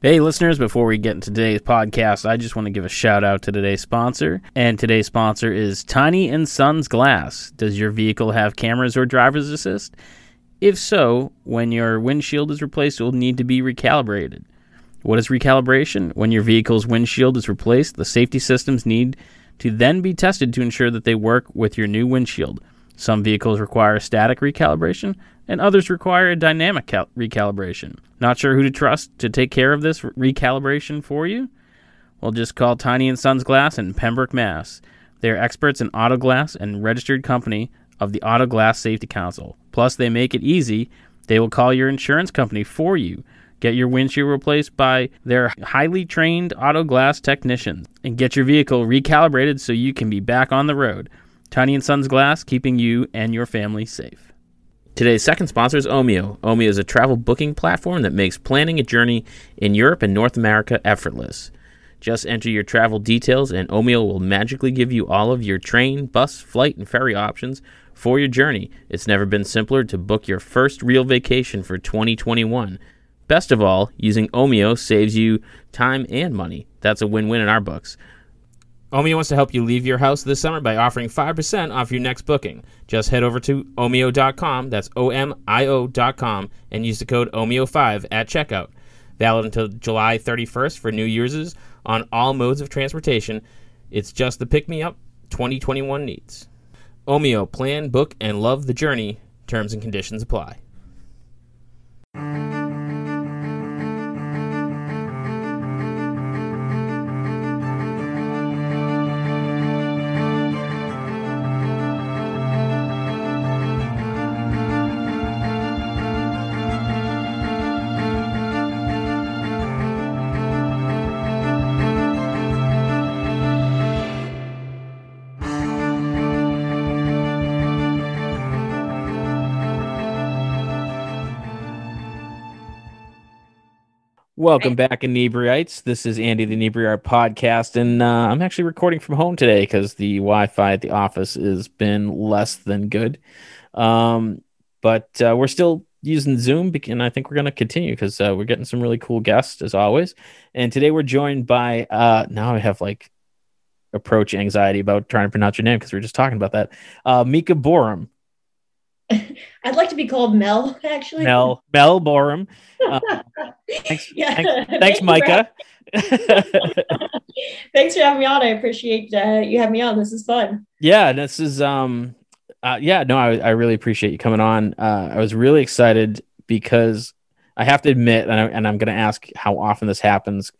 Hey, listeners, before we get into today's podcast, I just want to give a shout out to today's sponsor. And today's sponsor is Tiny and Sons Glass. Does your vehicle have cameras or driver's assist? If so, when your windshield is replaced, it will need to be recalibrated. What is recalibration? When your vehicle's windshield is replaced, the safety systems need to then be tested to ensure that they work with your new windshield. Some vehicles require a static recalibration, and others require a dynamic cal- recalibration. Not sure who to trust to take care of this recalibration for you? Well, just call Tiny and Sons Glass in Pembroke, Mass. They are experts in auto glass and registered company of the Auto Glass Safety Council. Plus, they make it easy. They will call your insurance company for you. Get your windshield replaced by their highly trained auto glass technicians and get your vehicle recalibrated so you can be back on the road. Tiny and Sons Glass, keeping you and your family safe. Today's second sponsor is Omio. Omio is a travel booking platform that makes planning a journey in Europe and North America effortless. Just enter your travel details, and Omio will magically give you all of your train, bus, flight, and ferry options for your journey. It's never been simpler to book your first real vacation for 2021. Best of all, using Omio saves you time and money. That's a win win in our books. Omio wants to help you leave your house this summer by offering 5% off your next booking. Just head over to omio.com, that's O M I O.com, and use the code OMIO5 at checkout. Valid until July 31st for new users on all modes of transportation. It's just the pick me up 2021 needs. Omio, plan, book, and love the journey. Terms and conditions apply. Welcome back, Inebriites. This is Andy, the Inebriart podcast, and uh, I'm actually recording from home today because the Wi-Fi at the office has been less than good. Um, but uh, we're still using Zoom, and I think we're going to continue because uh, we're getting some really cool guests as always. And today we're joined by uh, now I have like approach anxiety about trying to pronounce your name because we are just talking about that. Uh, Mika Boorem. I'd like to be called Mel, actually. Mel, Mel Boorem. Uh, thanks, yeah. thanks, thanks, Micah. thanks for having me on. I appreciate uh, you having me on. This is fun. Yeah, this is um, uh, yeah, no, I, I really appreciate you coming on. Uh, I was really excited because I have to admit, and, I, and I'm going to ask how often this happens,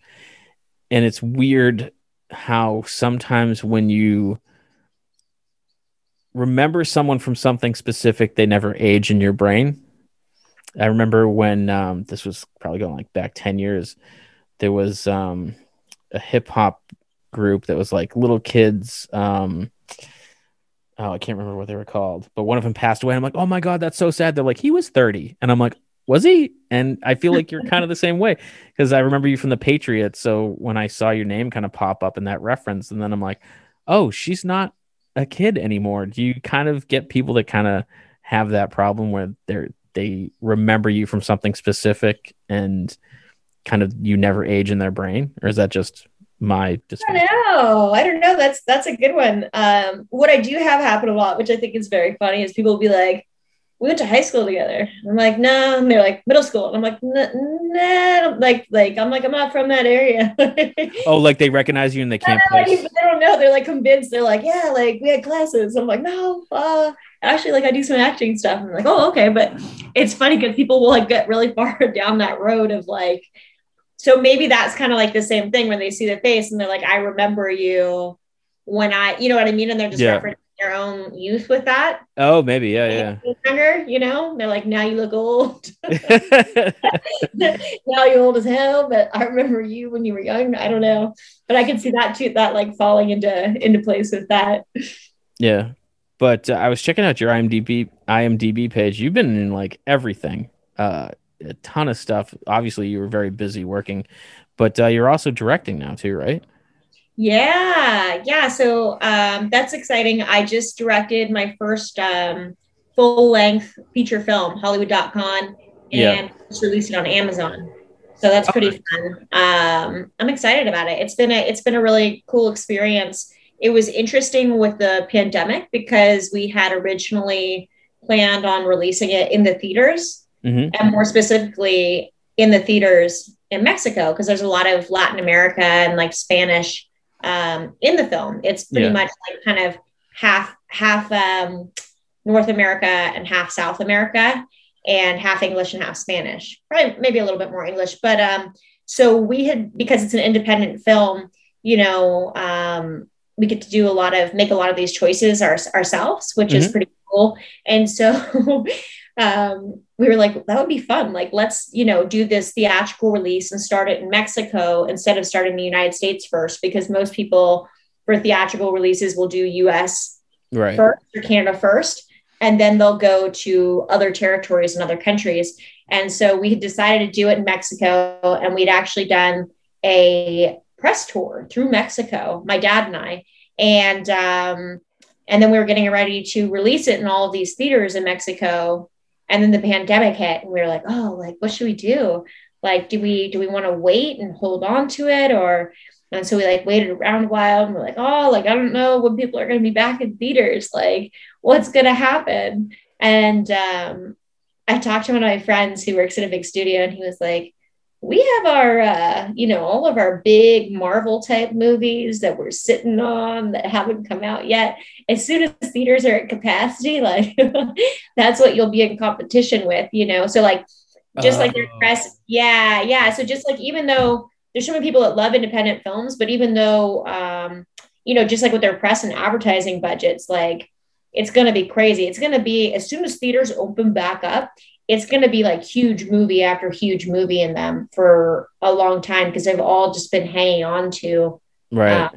and it's weird how sometimes when you remember someone from something specific, they never age in your brain. I remember when um, this was probably going like back 10 years, there was um, a hip hop group that was like little kids. Um, oh, I can't remember what they were called, but one of them passed away. I'm like, oh my God, that's so sad. They're like, he was 30. And I'm like, was he? And I feel like you're kind of the same way because I remember you from the Patriots. So when I saw your name kind of pop up in that reference, and then I'm like, oh, she's not a kid anymore. Do you kind of get people that kind of have that problem where they're they remember you from something specific and kind of you never age in their brain, or is that just my? I don't know. I don't know. That's that's a good one. Um, what I do have happen a lot, which I think is very funny, is people will be like, "We went to high school together." I'm like, "No," and they're like, "Middle school," and I'm like, no. Like, like I'm like, I'm not from that area. oh, like they recognize you and they can't. They don't know. They're like convinced. They're like, "Yeah, like we had classes." I'm like, "No." Uh, actually like I do some acting stuff. I'm like, oh, okay. But it's funny because people will like get really far down that road of like, so maybe that's kind of like the same thing when they see the face and they're like, I remember you when I, you know what I mean? And they're just yeah. referencing their own youth with that. Oh, maybe. Yeah. Yeah. Younger, you know, they're like, now you look old. now you're old as hell, but I remember you when you were young. I don't know, but I can see that too, that like falling into, into place with that. Yeah. But uh, I was checking out your IMDb IMDb page. You've been in like everything, uh, a ton of stuff. Obviously, you were very busy working, but uh, you're also directing now too, right? Yeah, yeah. So um, that's exciting. I just directed my first um, full length feature film, Hollywood.con, and yeah. just released it on Amazon. So that's pretty fun. Um, I'm excited about it. It's been a it's been a really cool experience. It was interesting with the pandemic because we had originally planned on releasing it in the theaters Mhm. and more specifically in the theaters in Mexico because there's a lot of Latin America and like Spanish um, in the film. It's pretty Yeah. much like kind of half half um, North America and half South America and half English and half Spanish. Probably maybe a little bit more English, but um, so we had because it's an independent film, you know, um, we get to do a lot of make a lot of these choices our, ourselves, which is Mhm. pretty cool. And so um, we were like, that would be fun. Like, let's you know do this theatrical release and start it in Mexico instead of starting the United States first, because most people for theatrical releases will do U.S Right. first or Canada first, and then they'll go to other territories and other countries. And so we had decided to do it in Mexico, and we'd actually done a press tour through Mexico, my dad and I, and um, and then we were getting ready to release it in all of these theaters in Mexico. And then the pandemic hit, and we were like, "Oh, like what should we do? Like, do we do we want to wait and hold on to it, or and so we like waited around a while and we're like, oh, like I don't know when people are going to be back in theaters. Like, what's going to happen? And um, I talked to one of my friends who works in a big studio, and he was like, we have our, uh, you know, all of our big Marvel type movies that we're sitting on that haven't come out yet. As soon as theaters are at capacity, like that's what you'll be in competition with, you know. So like, just like their Oh. press, yeah, yeah. So just like even though there's so many people that love independent films, but even though, um, you know, just like with their press and advertising budgets, like it's going to be crazy. It's going to be as soon as theaters open back up, it's going to be like huge movie after huge movie in them for a long time because they've all just been hanging on to Right. uh,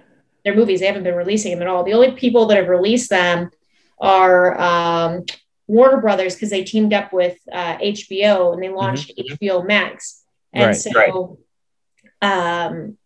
their movies. They haven't been releasing them at all. The only people that have released them are um, Warner Brothers because they teamed up with uh, HBO and they launched HBO Max. And Right, so, um,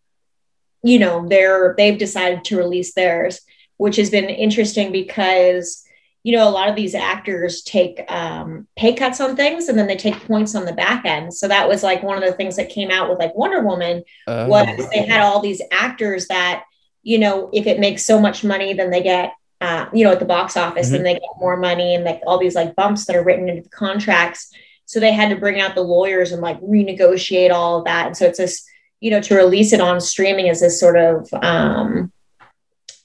you know, they're they've decided to release theirs, which has been interesting because you know a lot of these actors take um, pay cuts on things and then they take points on the back end. So that was like one of the things that came out with like Wonder Woman Oh. was they had all these actors that you know if it makes so much money then they get uh, you know at the box office then they get more money and like all these like bumps that are written into the contracts so they had to bring out the lawyers and like renegotiate all of that and so it's this you know to release it on streaming is this sort of um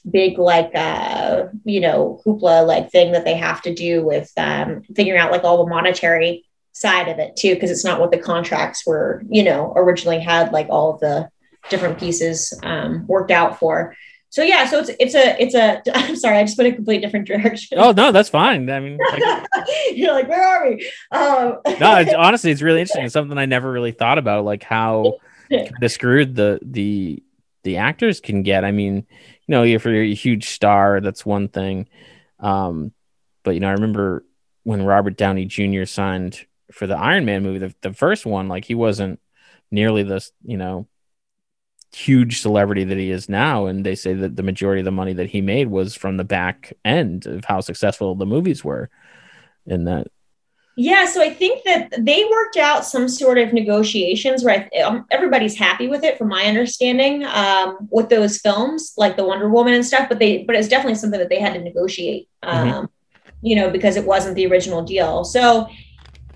big like uh you know hoopla like thing that they have to do with um figuring out like all the monetary side of it too because it's not what the contracts were you know originally had like all of the different pieces um worked out for so yeah so it's it's a it's a i'm sorry i just went a completely different direction Oh no, that's fine. I mean, like, you're like where are we um no, it's, honestly, it's really interesting. It's something I never really thought about, like how kind of screwed the the the actors can get. I mean, know, if you're a huge star, that's one thing. Um, but you know, I remember when Robert Downey Jr. signed for the Iron Man movie, the, the first one, like he wasn't nearly this, you know, huge celebrity that he is now. And they say that the majority of the money that he made was from the back end of how successful the movies were. And that Yeah, so I think that they worked out some sort of negotiations where I, um, everybody's happy with it, from my understanding, um, with those films like the Wonder Woman and stuff. But they, but it's definitely something that they had to negotiate, um, you know, because it wasn't the original deal. So,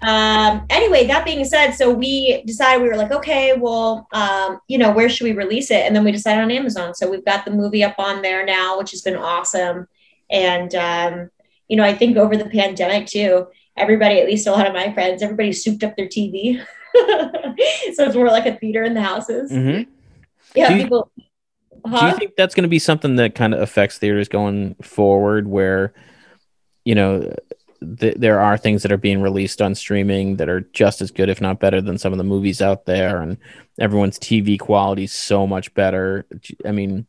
um, anyway, that being said, so we decided we were like, okay, well, um, you know, where should we release it? And then we decided on Amazon. So we've got the movie up on there now, which has been awesome. And um, you know, I think over the pandemic too everybody, at least a lot of my friends, everybody souped up their TV. so it's more like a theater in the houses. Mhm. Yeah, Do you- people. Do you think that's going to be something that kind of affects theaters going forward, where you know th- there are things that are being released on streaming that are just as good, if not better, than some of the movies out there, and everyone's TV quality is so much better. I mean,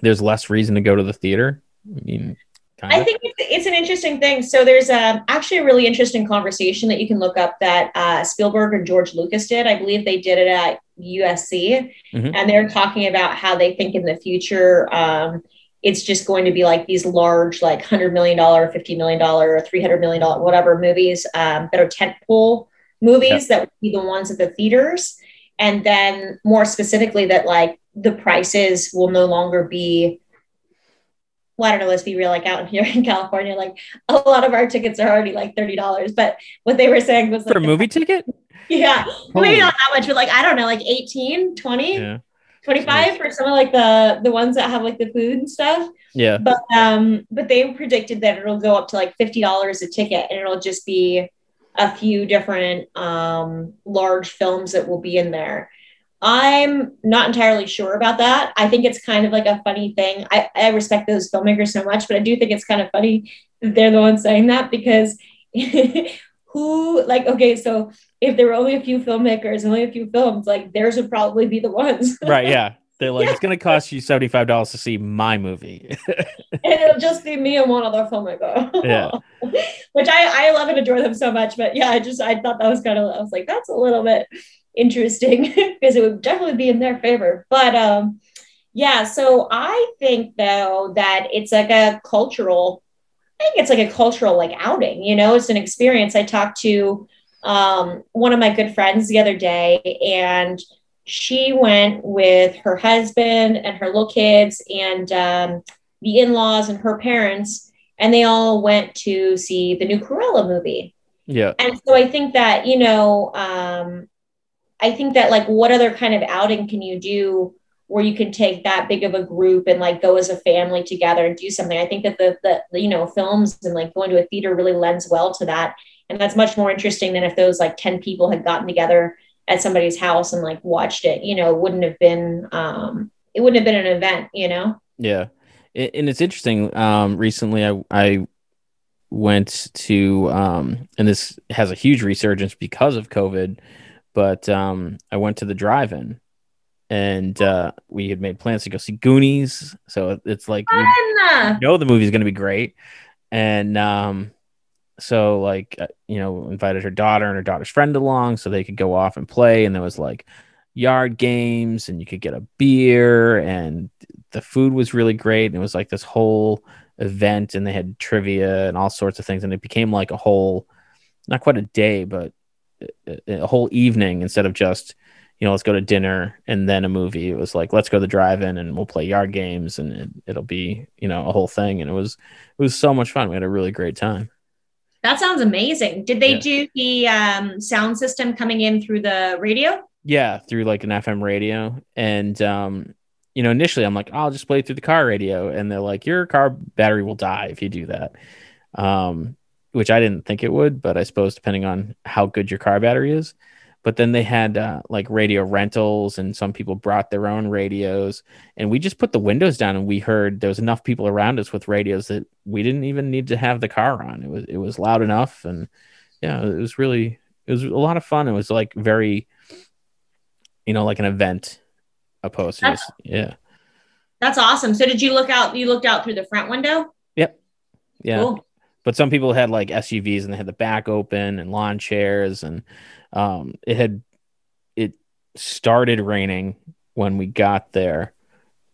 there's less reason to go to the theater. I mean, kind I think it's, it's an interesting thing. So there's um, actually a really interesting conversation that you can look up that uh, Spielberg and George Lucas did. I believe they did it at USC, Mhm. and they're talking about how they think in the future um, it's just going to be like these large, like hundred million dollar, fifty million dollar, or three hundred million dollar, whatever movies um, that are tentpole movies that would be the ones at the theaters. and then more specifically that like the prices will no longer be well, I don't know, let's be real, like out here in California, like a lot of our tickets are already like $30. But what they were saying was like for a movie ticket? Yeah. Maybe not that much, but like, I don't know, like 18, 20, yeah. 25 for some of like the the ones that have like the food and stuff. Yeah. But um, but they predicted that it'll go up to like $50 a ticket and it'll just be a few different um large films that will be in there. I'm not entirely sure about that. I think it's kind of like a funny thing. I, I respect those filmmakers so much, but I do think it's kind of funny that they're the ones saying that because who, like, okay, so if there were only a few filmmakers, only a few films, like theirs would probably be the ones. right. Yeah. They're like, yeah. it's going to cost you $75 to see my movie. and it'll just be me and one other filmmaker. yeah. Which I, I love and adore them so much. But yeah, I just, I thought that was kind of, I was like, that's a little bit interesting because it would definitely be in their favor. But um, yeah, so I think though that it's like a cultural, I think it's like a cultural like outing, you know, it's an experience. I talked to um, one of my good friends the other day and she went with her husband and her little kids and um, the in-laws and her parents and they all went to see the new Cruella movie. Yeah. And so I think that, you know, um, I think that like what other kind of outing can you do where you can take that big of a group and like go as a family together and do something. I think that the, the, you know films and like going to a theater really lends well to that, and that's much more interesting than if those like ten people had gotten together at somebody's house and like watched it. You know, it wouldn't have been um, it wouldn't have been an event. You know. Yeah, and it's interesting. Um, recently, I I went to um, and this has a huge resurgence because of COVID but um, I went to the drive-in, and uh, we had made plans to go see Goonies. So it's like you know the movie's going to be great, and um, so like uh, you know invited her daughter and her daughter's friend along so they could go off and play, and there was like yard games, and you could get a beer, and the food was really great, and it was like this whole event, and they had trivia and all sorts of things, and it became like a whole not quite a day, but a whole evening instead of just you know let's go to dinner and then a movie. It was like let's go to the drive-in and we'll play yard games and it, will be you know a whole thing. And it was it was so much fun. We had a really great time. That sounds amazing. Did they yeah. do the um, sound system coming in through the radio? Yeah through like an fm radio. And um you know initially i'm like i'll just play through the car radio. And they're like your car battery will die if you do that. Um which I didn't think it would, but I suppose depending on how good your car battery is. But then they had uh, like radio rentals, and some people brought their own radios. And we just put the windows down, and we heard there was enough people around us with radios that we didn't even need to have the car on. It was it was loud enough, and yeah, it was really it was a lot of fun. It was like very, you know, like an event opposed to just, yeah. That's awesome. So did you look out? You looked out through the front window. Yep. Yeah. Cool but some people had like SUVs and they had the back open and lawn chairs and um, it had it started raining when we got there.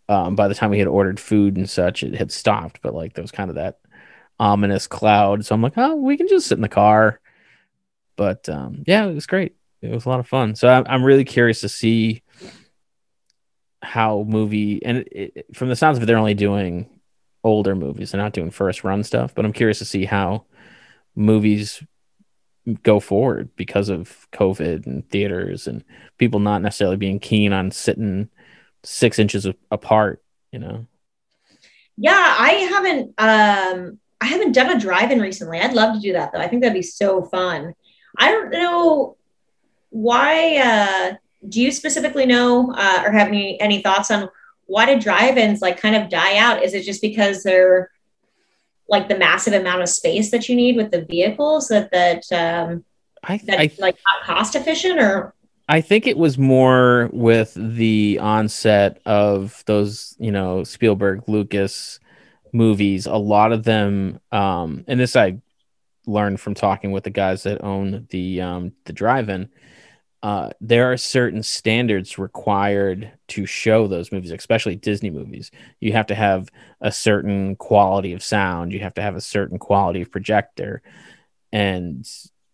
Um, by the time we had ordered food and such, it had stopped, but like there was kind of that ominous cloud. So I'm like, oh, we can just sit in the car. But um, yeah, it was great. It was a lot of fun. So I'm, I'm really curious to see how movie and it, it, from the sounds of it, they're only doing older movies. They're not doing first run stuff, but I'm curious to see how movies go forward because of COVID and theaters and people not necessarily being keen on sitting six inches apart, you know? Yeah, I haven't, um, I haven't done a drive-in recently. I'd love to do that though. I think that'd be so fun. I don't know why, uh, do you specifically know, uh, or have any, any thoughts on why did drive-ins like kind of die out? Is it just because they're like the massive amount of space that you need with the vehicles that that um I, that I, like not cost efficient or I think it was more with the onset of those, you know, Spielberg, Lucas movies. A lot of them, um, and this I learned from talking with the guys that own the um, the drive-in uh, there are certain standards required to show those movies, especially Disney movies. You have to have a certain quality of sound, you have to have a certain quality of projector, and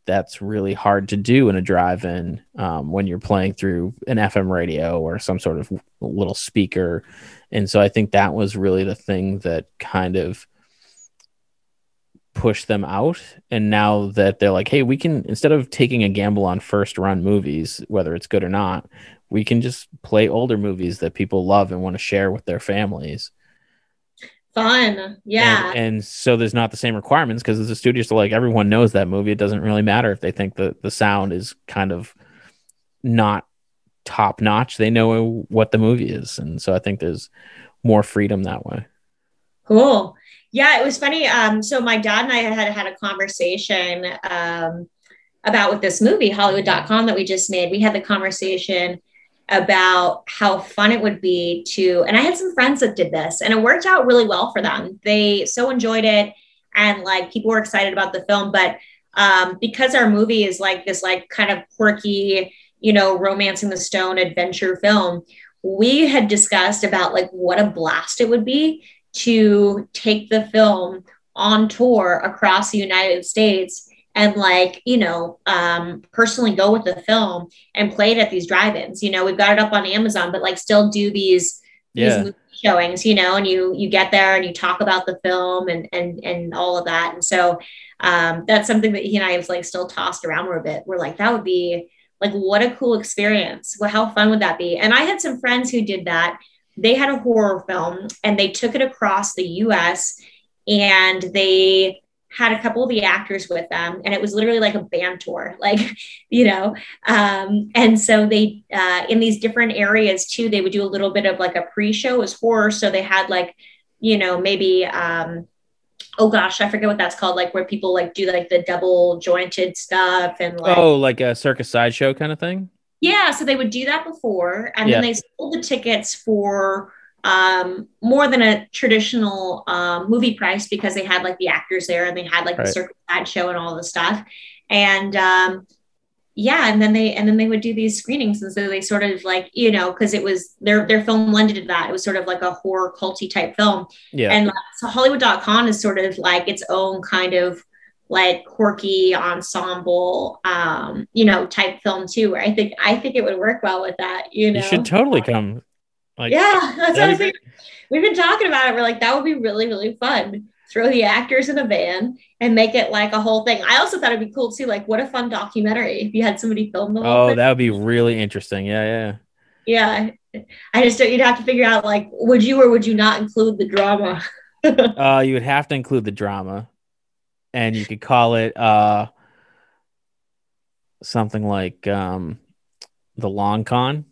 that's really hard to do in a drive-in um, when you're playing through an FM radio or some sort of little speaker. And so I think that was really the thing that kind of pushed them out. And now that they're like, hey, we can instead of taking a gamble on first run movies, whether it's good or not, we can just play older movies that people love and want to share with their families. Fun. Yeah. And, and so there's not the same requirements because as a studio, so like everyone knows that movie. It doesn't really matter if they think that the sound is kind of not top notch. They know what the movie is. And so I think there's more freedom that way. Cool. Yeah, it was funny. Um, so my dad and I had had a conversation um, about with this movie, Hollywood.con, that we just made. We had the conversation about how fun it would be to, and I had some friends that did this, and it worked out really well for them. They so enjoyed it, and like people were excited about the film. But um, because our movie is like this, like kind of quirky, you know, romancing the stone adventure film, we had discussed about like what a blast it would be to take the film on tour across the United States and like you know um, personally go with the film and play it at these drive-ins. You know we've got it up on amazon but like still do these yeah. these showings you know and you you get there and you talk about the film and and and all of that. And so um, that's something that he and i have like still tossed around for a bit. We're like that would be like what a cool experience. Well how fun would that be? And i had some friends who did that they had a horror film and they took it across the US and they had a couple of the actors with them and it was literally like a band tour like you know um, and so they uh, in these different areas too they would do a little bit of like a pre-show as horror. So they had like you know maybe um, oh gosh i forget what that's called like where people like do like the double jointed stuff and like oh like a circus sideshow kind of thing yeah, so they would do that before, and yeah. then they sold the tickets for um, more than a traditional um, movie price because they had like the actors there and they had like right. the circus side show and all the stuff. And um, yeah, and then they and then they would do these screenings, and so they sort of like you know because it was their their film lended to that. It was sort of like a horror culty type film. Yeah, and so Hollywood.con is sort of like its own kind of like quirky ensemble um you know type film too where i think i think it would work well with that you know you should totally come like yeah that's what I was we've been talking about it. We're like that would be really really fun. Throw the actors in a van and make it like a whole thing. I also thought it'd be cool too like what a fun documentary if you had somebody film the oh that would be really interesting. Yeah yeah. Yeah. I just don't you'd have to figure out like would you or would you not include the drama? Uh you would have to include the drama and you could call it uh something like um the long con.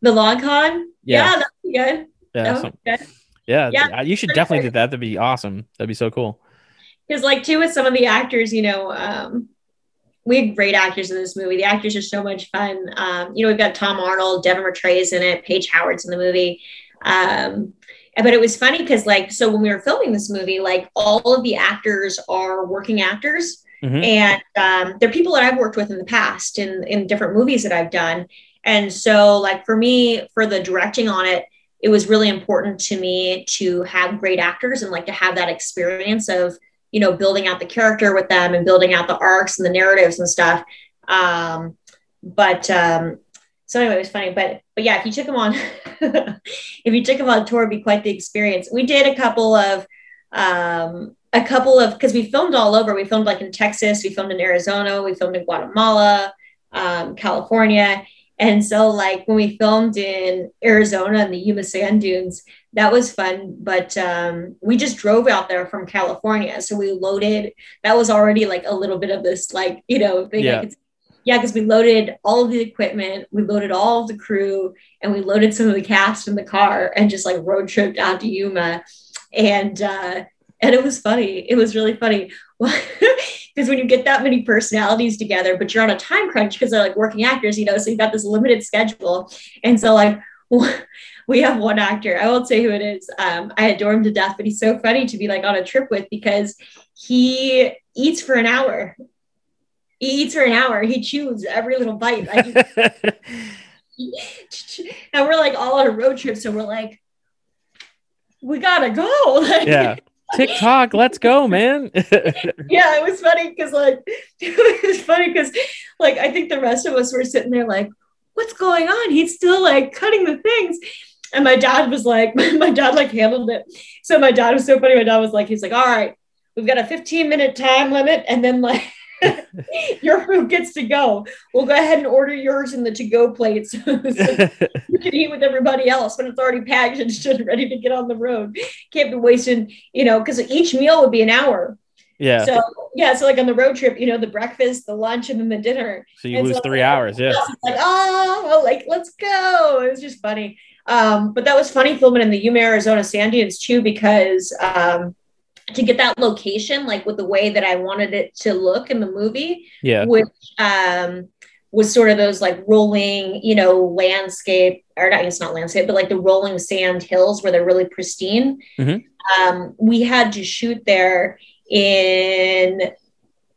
The long con? Yeah, yeah that'd be good. Yeah, that good. yeah, yeah. You should definitely do that. That'd be awesome. That'd be so cool. Because like too with some of the actors, you know, um we had great actors in this movie. The actors are so much fun. Um, you know, we've got Tom Arnold, Devin Ratray's in it, Paige Howard's in the movie. Um, but it was funny because like so when we were filming this movie like all of the actors are working actors. Mm-hmm. and um, they're people that i've worked with in the past in in different movies that i've done. And so like for me for the directing on it it was really important to me to have great actors and like to have that experience of you know building out the character with them and building out the arcs and the narratives and stuff. Um, but um, so anyway, it was funny. But but yeah, if you took them on, if you took them on tour, it'd be quite the experience. We did a couple of um, a couple of because we filmed all over. We filmed like in Texas, we filmed in Arizona, we filmed in Guatemala, um, California. And so, like when we filmed in Arizona and the Yuma sand dunes, that was fun. But um, we just drove out there from California, so we loaded. That was already like a little bit of this, like you know, thing yeah. I could yeah, because we loaded all of the equipment, we loaded all of the crew, and we loaded some of the cast in the car and just like road tripped out to Yuma. And uh, and it was funny. It was really funny. Because when you get that many personalities together, but you're on a time crunch because they're like working actors, you know, so you've got this limited schedule. And so like we have one actor, I won't say who it is. Um, I adore him to death, but he's so funny to be like on a trip with because he eats for an hour he eats for an hour. He chews every little bite. and we're like all on a road trip. So we're like, we gotta go. yeah. TikTok, let's go, man. yeah, it was funny because like it was funny because like I think the rest of us were sitting there like, what's going on? He's still like cutting the things. And my dad was like, my dad like handled it. So my dad was so funny. My dad was like, he's like, all right, we've got a 15 minute time limit. And then like your food gets to go. We'll go ahead and order yours in the to-go plates. so you can eat with everybody else when it's already packaged and ready to get on the road. Can't be wasting, you know, because each meal would be an hour. Yeah. So yeah, so like on the road trip, you know, the breakfast, the lunch, and then the dinner. So you and lose so, three like, hours. Yeah. Like oh, like let's go. It was just funny. Um, but that was funny filming in the Yuma, Arizona sand dunes too, because um, to get that location, like with the way that I wanted it to look in the movie, yeah, which um, was sort of those like rolling, you know, landscape, or not, it's not landscape, but like the rolling sand hills where they're really pristine. Mm-hmm. Um, we had to shoot there in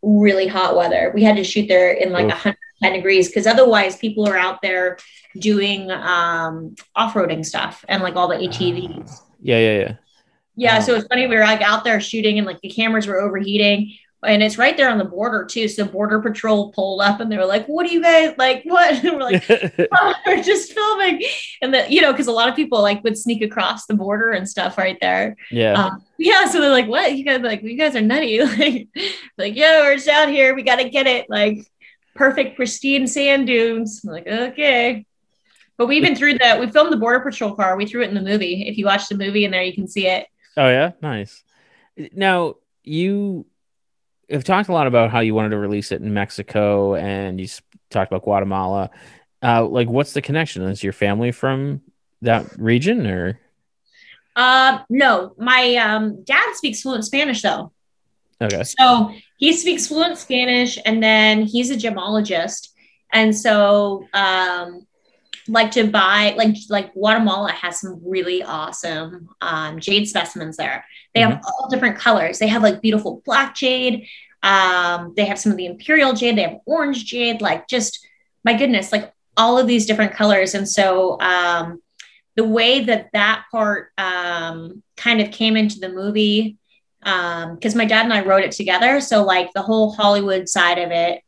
really hot weather. We had to shoot there in like 110 degrees because otherwise people are out there doing um, off-roading stuff and like all the ATVs. Yeah, yeah, yeah. Yeah, so it's funny. We were like out there shooting, and like the cameras were overheating, and it's right there on the border too. So border patrol pulled up, and they were like, "What do you guys like? What?" And we're like, oh, "We're just filming." And the you know, because a lot of people like would sneak across the border and stuff right there. Yeah, um, yeah. So they're like, "What? You guys like? You guys are nutty." like, like, "Yo, we're just out here. We got to get it like perfect, pristine sand dunes." I'm like, okay. But we even threw that. We filmed the border patrol car. We threw it in the movie. If you watch the movie in there, you can see it. Oh yeah, nice. Now you have talked a lot about how you wanted to release it in Mexico, and you talked about Guatemala. Uh, like, what's the connection? Is your family from that region, or? Uh, no, my um, dad speaks fluent Spanish though. Okay. So he speaks fluent Spanish, and then he's a gemologist, and so um, like to buy like like Guatemala has some really awesome um, jade specimens there. They mm-hmm. have all different colors. They have like beautiful black jade. Um, they have some of the imperial jade. They have orange jade. Like just my goodness, like all of these different colors. And so um, the way that that part um, kind of came into the movie because um, my dad and I wrote it together. So like the whole Hollywood side of it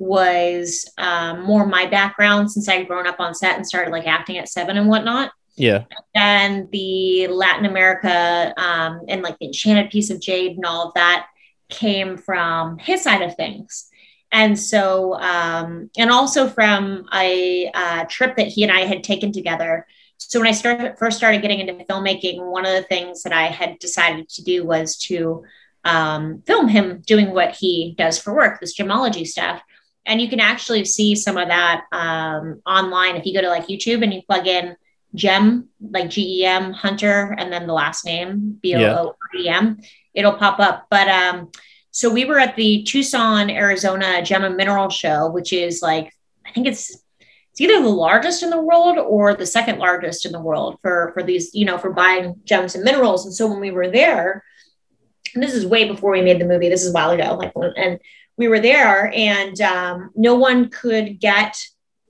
was um, more my background since I'd grown up on set and started like acting at seven and whatnot. Yeah. And the Latin America um, and like the enchanted piece of jade and all of that came from his side of things. And so, um, and also from a, a trip that he and I had taken together. So when I started first started getting into filmmaking, one of the things that I had decided to do was to um, film him doing what he does for work, this gemology stuff and you can actually see some of that um, online if you go to like YouTube and you plug in Gem, like G E M Hunter, and then the last name B O O R E M, it'll pop up. But um, so we were at the Tucson, Arizona Gem and Mineral Show, which is like I think it's it's either the largest in the world or the second largest in the world for for these you know for buying gems and minerals. And so when we were there, and this is way before we made the movie. This is a while ago, like and we were there and um, no one could get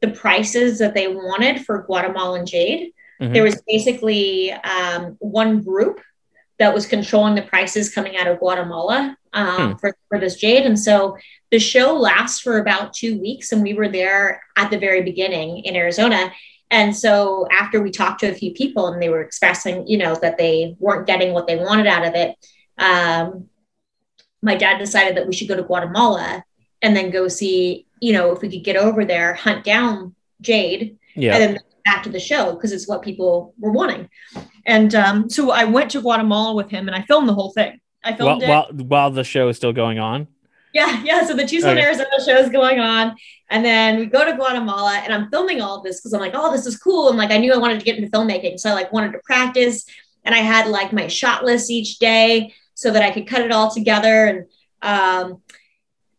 the prices that they wanted for Guatemalan jade. Mm-hmm. There was basically um, one group that was controlling the prices coming out of Guatemala um, hmm. for, for this jade. And so the show lasts for about two weeks, and we were there at the very beginning in Arizona. And so after we talked to a few people and they were expressing, you know, that they weren't getting what they wanted out of it, um, my dad decided that we should go to Guatemala and then go see, you know, if we could get over there, hunt down Jade, yeah. and then back to the show because it's what people were wanting. And um, so I went to Guatemala with him and I filmed the whole thing. I filmed while, it while, while the show is still going on. Yeah, yeah. So the Tucson, okay. Arizona show is going on. And then we go to Guatemala and I'm filming all of this because I'm like, oh, this is cool. And like I knew I wanted to get into filmmaking. So I like wanted to practice. And I had like my shot list each day so that I could cut it all together. And um,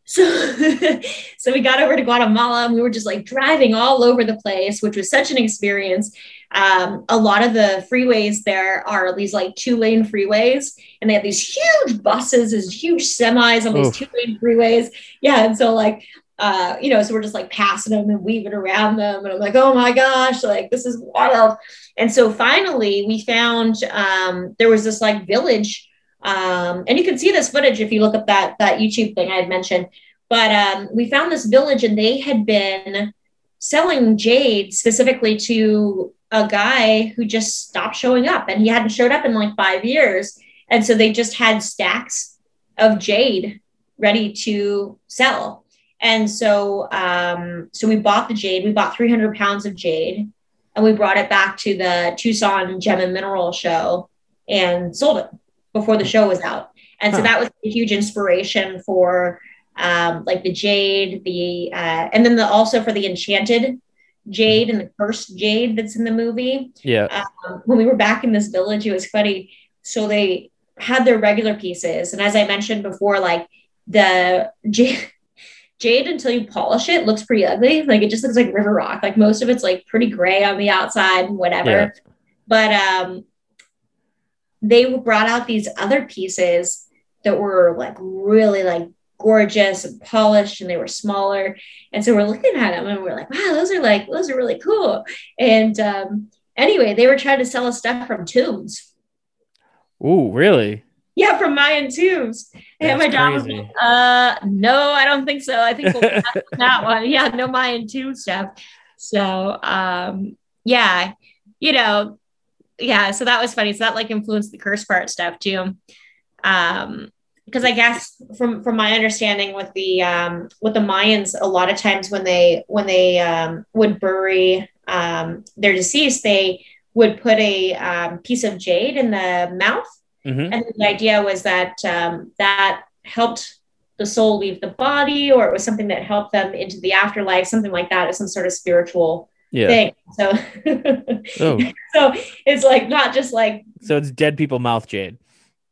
so, so we got over to Guatemala and we were just like driving all over the place, which was such an experience. Um, a lot of the freeways there are these like two lane freeways, and they have these huge buses, these huge semis on these two lane freeways. Yeah. And so, like, uh, you know, so we're just like passing them and weaving around them. And I'm like, oh my gosh, like this is wild. And so finally we found um, there was this like village Um, and you can see this footage if you look up that that YouTube thing I had mentioned. But um, we found this village, and they had been selling jade specifically to a guy who just stopped showing up, and he hadn't showed up in like five years. And so they just had stacks of jade ready to sell. And so, um, so we bought the jade. We bought 300 pounds of jade, and we brought it back to the Tucson Gem and Mineral Show and sold it before the show was out. And huh. so that was a huge inspiration for um, like the jade, the uh, and then the, also for the enchanted jade and the cursed jade that's in the movie. Yeah. Um, when we were back in this village, it was funny. So they had their regular pieces, and as I mentioned before, like the jade jade until you polish it looks pretty ugly. Like it just looks like river rock. Like most of it's like pretty gray on the outside and whatever. Yeah. But um they brought out these other pieces that were like really like gorgeous and polished and they were smaller. And so we're looking at them and we're like, wow, those are like those are really cool. And um anyway, they were trying to sell us stuff from tombs. Ooh, really? Yeah, from Mayan tombs. and my dad was like, uh, no, I don't think so. I think we'll that one. Yeah, no Mayan tomb stuff. So, um, yeah, you know, yeah, so that was funny. So that like influenced the curse part stuff too. Um, because I guess from from my understanding with the um with the Mayans, a lot of times when they when they um would bury um their deceased, they would put a um, piece of jade in the mouth Mm-hmm. And the idea was that um, that helped the soul leave the body, or it was something that helped them into the afterlife, something like that, or some sort of spiritual yeah. thing. So, oh. so it's like not just like so it's dead people mouth jade.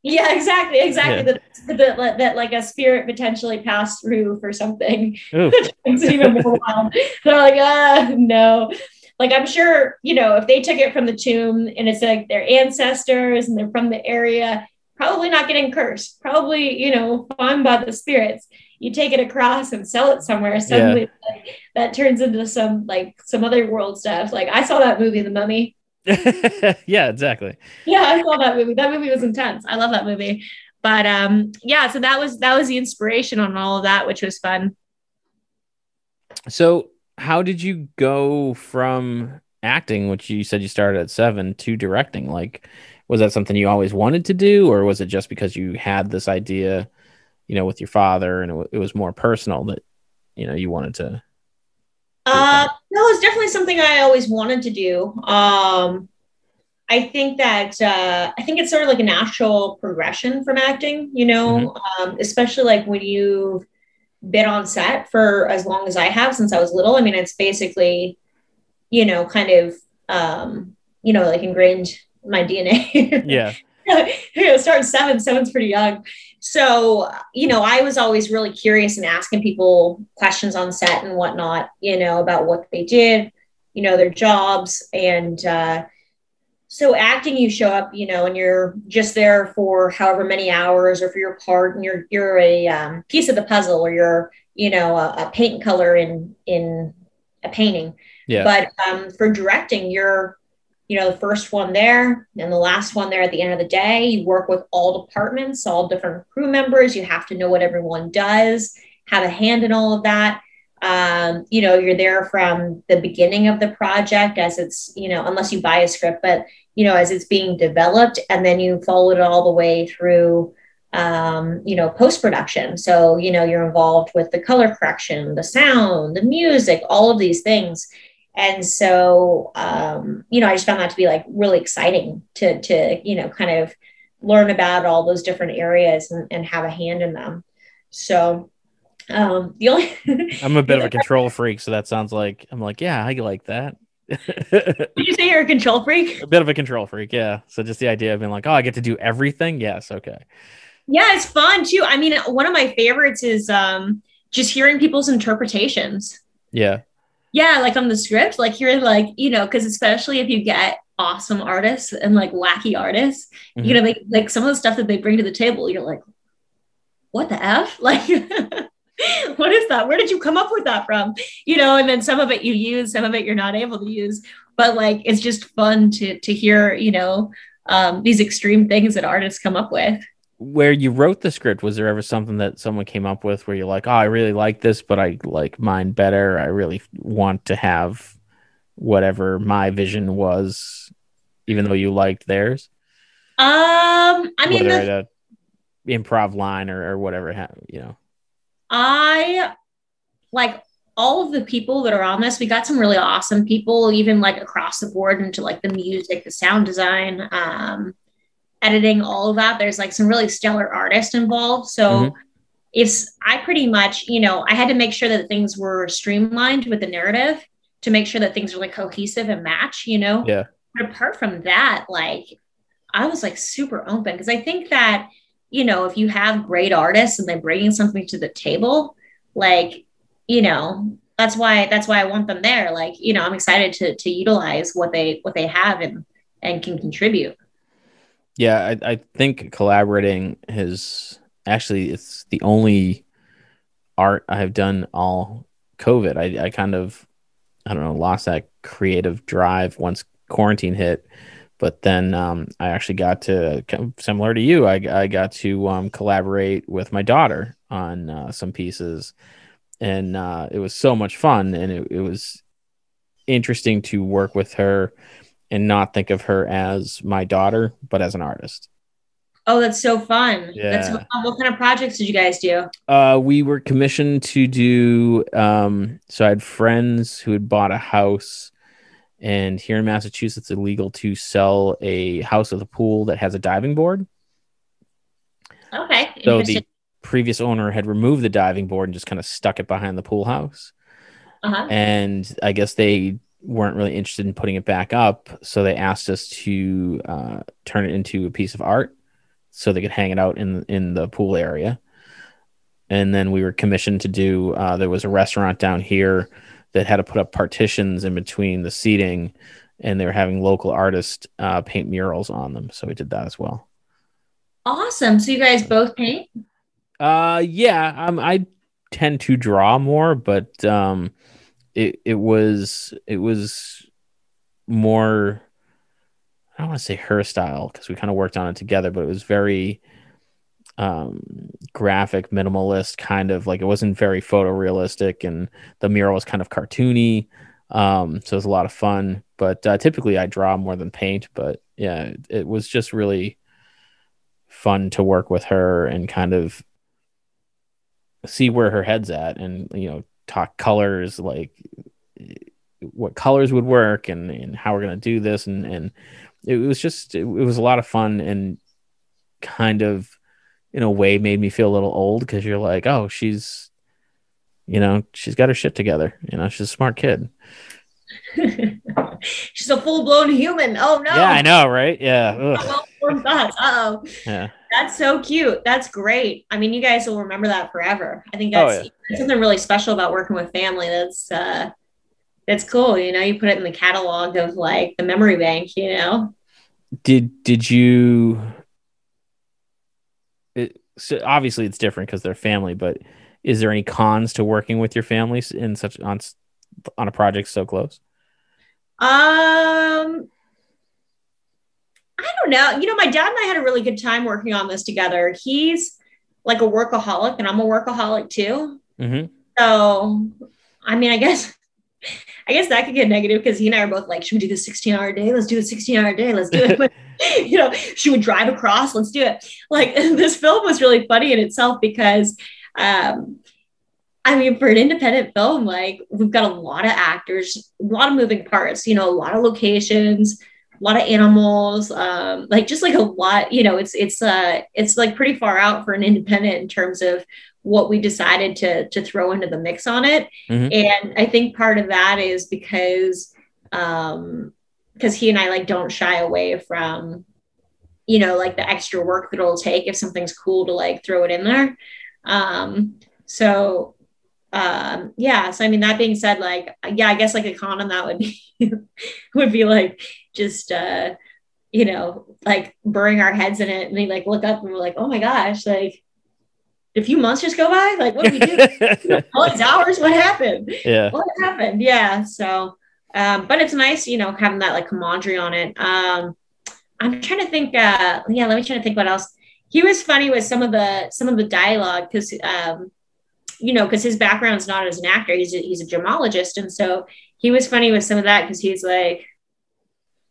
Yeah, exactly, exactly. Yeah. That, that, that like a spirit potentially passed through for something. it's even more wild. They're like, ah, no like I'm sure, you know, if they took it from the tomb and it's like their ancestors and they're from the area, probably not getting cursed, probably, you know, fine by the spirits. You take it across and sell it somewhere, suddenly yeah. like, that turns into some like some other world stuff. Like I saw that movie, The Mummy. yeah, exactly. Yeah, I saw that movie. That movie was intense. I love that movie. But um, yeah, so that was that was the inspiration on all of that, which was fun. So how did you go from acting, which you said you started at seven, to directing? Like, was that something you always wanted to do, or was it just because you had this idea, you know, with your father, and it, w- it was more personal that you know you wanted to? Uh, no, it's definitely something I always wanted to do. Um, I think that uh, I think it's sort of like a natural progression from acting, you know, mm-hmm. um, especially like when you've been on set for as long as I have since I was little. I mean, it's basically, you know, kind of, um, you know, like ingrained my DNA. Yeah. you know, starting seven, seven's pretty young. So, you know, I was always really curious and asking people questions on set and whatnot, you know, about what they did, you know, their jobs. And, uh, so acting you show up you know and you're just there for however many hours or for your part and you're you're a um, piece of the puzzle or you're you know a, a, paint color in in a painting yeah but um, for directing you're you know the first one there and the last one there at the end of the day. You work with all departments all different crew members. You have to know what everyone does have a hand in all of that. Um, you know you're there from the beginning of the project as it's you know unless you buy a script but you know as it's being developed and then you follow it all the way through um, you know post production so you know you're involved with the color correction the sound the music all of these things and so um, you know i just found that to be like really exciting to to you know kind of learn about all those different areas and, and have a hand in them so um, the only I'm a bit of a control freak, so that sounds like I'm like, yeah, I like that. Did you say you're a control freak? A bit of a control freak, yeah. So just the idea of being like, oh, I get to do everything. Yes, okay. Yeah, it's fun too. I mean, one of my favorites is um just hearing people's interpretations. Yeah. Yeah, like on the script, like you're like, you know, because especially if you get awesome artists and like wacky artists, mm-hmm. you know, like like some of the stuff that they bring to the table, you're like, what the F? Like what is that? Where did you come up with that from? You know, and then some of it you use, some of it you're not able to use. But like it's just fun to to hear, you know, um, these extreme things that artists come up with. Where you wrote the script, was there ever something that someone came up with where you're like, oh, I really like this, but I like mine better. I really want to have whatever my vision was, even though you liked theirs? Um, I mean, the, improv line or, or whatever, ha- you know. I like all of the people that are on this. We got some really awesome people, even like across the board into like the music, the sound design, um, editing, all of that. There's like some really stellar artists involved. So Mhm. if I pretty much, you know, I had to make sure that things were streamlined with the narrative to make sure that things were like cohesive and match, you know? Yeah. But apart from that, like I was like super open because I think that, you know, if you have great artists and they're bringing something to the table, like, you know, that's why that's why I want them there. Like, you know, I'm excited to to utilize what they what they have and and can contribute. Yeah, I, I think collaborating has actually it's the only art I have done all COVID. I, I kind of I don't know lost that creative drive once quarantine hit, but then um, I actually got to similar to you. I, I got to um, collaborate with my daughter on uh, some pieces, and uh, it was so much fun, and it, it was interesting to work with her and not think of her as my daughter, but as an artist. Oh, that's so fun. That's so Yeah. fun. What kind of projects did you guys do? Uh, we were commissioned to do. Um, so I had friends who had bought a house, and here in Massachusetts, it's illegal to sell a house with a pool that has a diving board. Okay. So the previous owner had removed the diving board and just kind of stuck it behind the pool house. uh-huh. and I guess they weren't really interested in putting it back up, so they asked us to uh, turn it into a piece of art, so they could hang it out in in the pool area. And then we were commissioned to do. Uh, there was a restaurant down here that had to put up partitions in between the seating, and they were having local artists uh, paint murals on them. So we did that as well. Awesome. So you guys both paint? Uh, yeah, um, I tend to draw more, but um, it it was it was more. I don't want to say her style because we kind of worked on it together, but it was very um graphic minimalist kind of like it wasn't very photorealistic and the mural was kind of cartoony um so it was a lot of fun but uh, typically i draw more than paint but yeah it, it was just really fun to work with her and kind of see where her head's at and you know talk colors like what colors would work and, and how we're going to do this and and it was just it, it was a lot of fun and kind of in a way made me feel a little old because you're like oh she's you know she's got her shit together you know she's a smart kid She's a full blown human. Oh no. yeah i know right yeah Ugh. Well formed thoughts. Uh oh. yeah That's so cute. That's great. I mean, you guys will remember that forever. I think Oh, that's, that's something really special about working with family. That's uh that's cool. You know, you put it in the catalog of like the memory bank, you know. did did you it, so obviously it's different because they're family but is there any cons to working with your family s- in such on on a project so close Um I don't know. You know, my dad and I had a really good time working on this together. He's like a workaholic and I'm a workaholic too. mm-hmm. So, I mean, I guess, I guess that could get negative because he and I are both like, should we do the 16 hour day? Let's do the 16 hour day. Let's do it. You know, should we drive across? Let's do it. Like this film was really funny in itself because, um, I mean, for an independent film, like we've got a lot of actors, a lot of moving parts, you know, a lot of locations, a lot of animals, um, like just like a lot, you know, it's it's uh it's like pretty far out for an independent in terms of what we decided to to throw into the mix on it. Mhm. And I think part of that is because um because he and I like don't shy away from you know like the extra work that it'll take if something's cool to like throw it in there. Um so um yeah so i mean that being said like yeah i guess like a con on that would be would be like just uh you know like burying our heads in it and we like look up and we're like oh my gosh like a few months just go by? Like what did we do? All these hours? What happened? Yeah. What happened? Yeah so um but it's nice you know having that like camaraderie on it. Um i'm trying to think uh yeah let me try to think what else. He was funny with some of the some of the dialogue because um, you know because his background's not as an actor. He's a, he's a gemologist. And so he was funny with some of that because he's like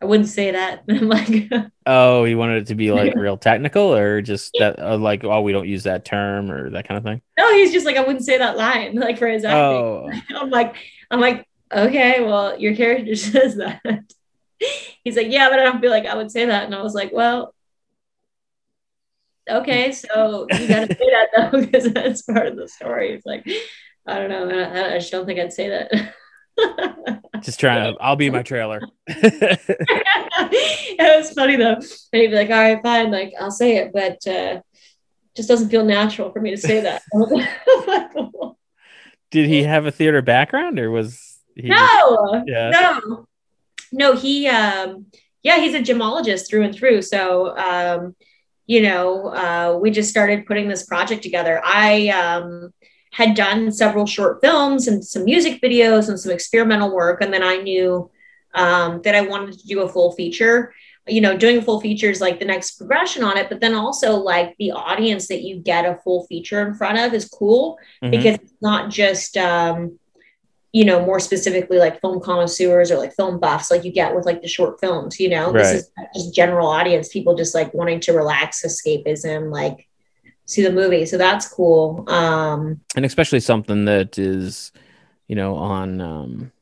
I wouldn't say that. I'm like, oh, he wanted it to be like real technical, or just that, uh, like, oh, we don't use that term, or that kind of thing. No, he's just like, I wouldn't say that line, like for his acting. Oh. I'm like, I'm like, okay, well, your character says that. He's like, yeah, but I don't feel like I would say that, and I was like, well, okay, so you got to say that though, because that's part of the story. It's like, I don't know, I, I just don't think I'd say that. Just trying to, I'll be my trailer. it was funny though. And he'd be like, all right, fine, like I'll say it, but uh just doesn't feel natural for me to say that. Did he have a theater background or was he No, just, yeah. no, no, he um yeah, he's a gemologist through and through. So um, you know, uh, we just started putting this project together. I um had done several short films and some music videos and some experimental work. And then I knew um, that I wanted to do a full feature. You know, doing a full feature is like the next progression on it, but then also like the audience that you get a full feature in front of is cool mm-hmm. because it's not just, um, you know, more specifically like film connoisseurs or like film buffs, like you get with like the short films, you know, right. this is just general audience, people just like wanting to relax, escapism, like see the movie. So that's cool. Um, and especially something that is, you know, on um,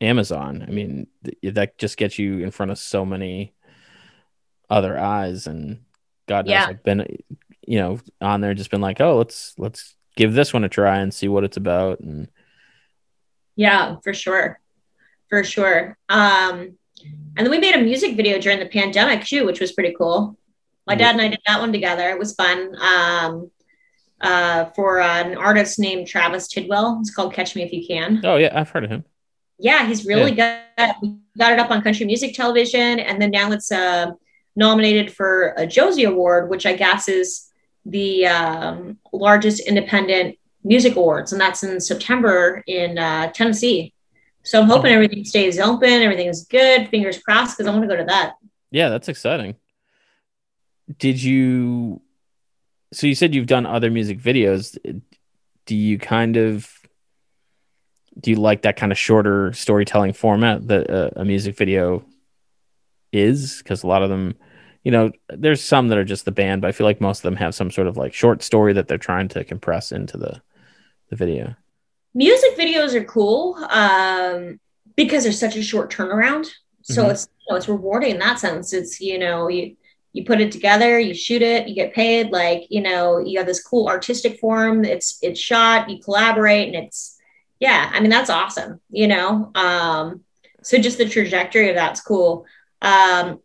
Amazon. I mean, th- that just gets you in front of so many other eyes, and God knows, yeah. I've been, you know, on there just been like, oh, let's let's give this one a try and see what it's about. And yeah, for sure, for sure. Um, and then we made a music video during the pandemic too, which was pretty cool. My dad and I did that one together. It was fun. Um, uh, for an artist named Travis Tidwell. It's called Catch Me If You Can. Oh yeah, I've heard of him. Yeah, he's really yeah. good. We got it up on country music television, and then now it's uh, nominated for a Josie Award, which I guess is the um, largest independent music awards, and that's in September in uh, Tennessee. So I'm hoping everything stays open, everything is good. Fingers crossed, because I want to go to that. Yeah, that's exciting did you so you said you've done other music videos. Do you kind of do you like that kind of shorter storytelling format that a, a music video is? Because a lot of them you know there's some that are just the band but i feel like most of them have some sort of like short story that they're trying to compress into the the video. Music videos are cool um because there's such a short turnaround. So mm-hmm. it's you know, it's rewarding in that sense. It's you know you you put it together you shoot it you get paid like you know you have this cool artistic form it's it's shot you collaborate and it's yeah i mean that's awesome you know? Um so just the trajectory of that's cool. Um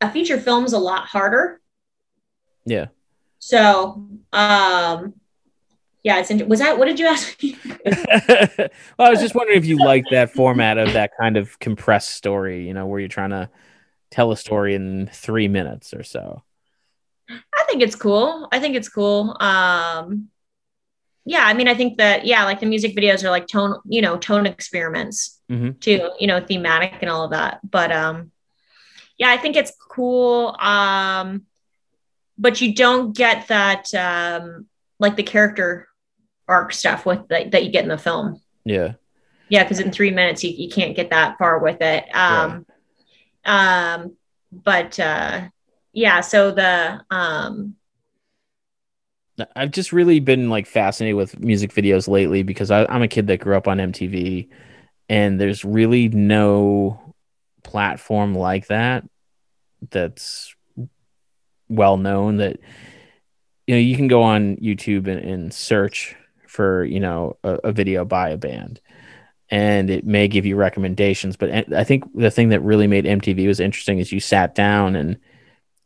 a feature film's a lot harder. Yeah. So um yeah it's was that what did you ask me? Well i was just wondering if you like that format of that kind of compressed story you know where you're trying to tell a story in three minutes or so. I think it's cool. I think it's cool. Um, yeah, I mean, I think that yeah, like the music videos are like tone, you know, tone experiments mm-hmm. too, you know, thematic and all of that. But um, yeah, I think it's cool. Um, but you don't get that um, like the character arc stuff with that, that you get in the film. Yeah. Yeah, because in three minutes you, you can't get that far with it. Um, right um, but uh, yeah, so the um, I've just really been like fascinated with music videos lately because I, I'm a kid that grew up on MTV, and there's really no platform like that that's well known that you know you can go on YouTube and, and search for you know a, a, video by a band and it may give you recommendations. But I think the thing that really made MTV was interesting is you sat down and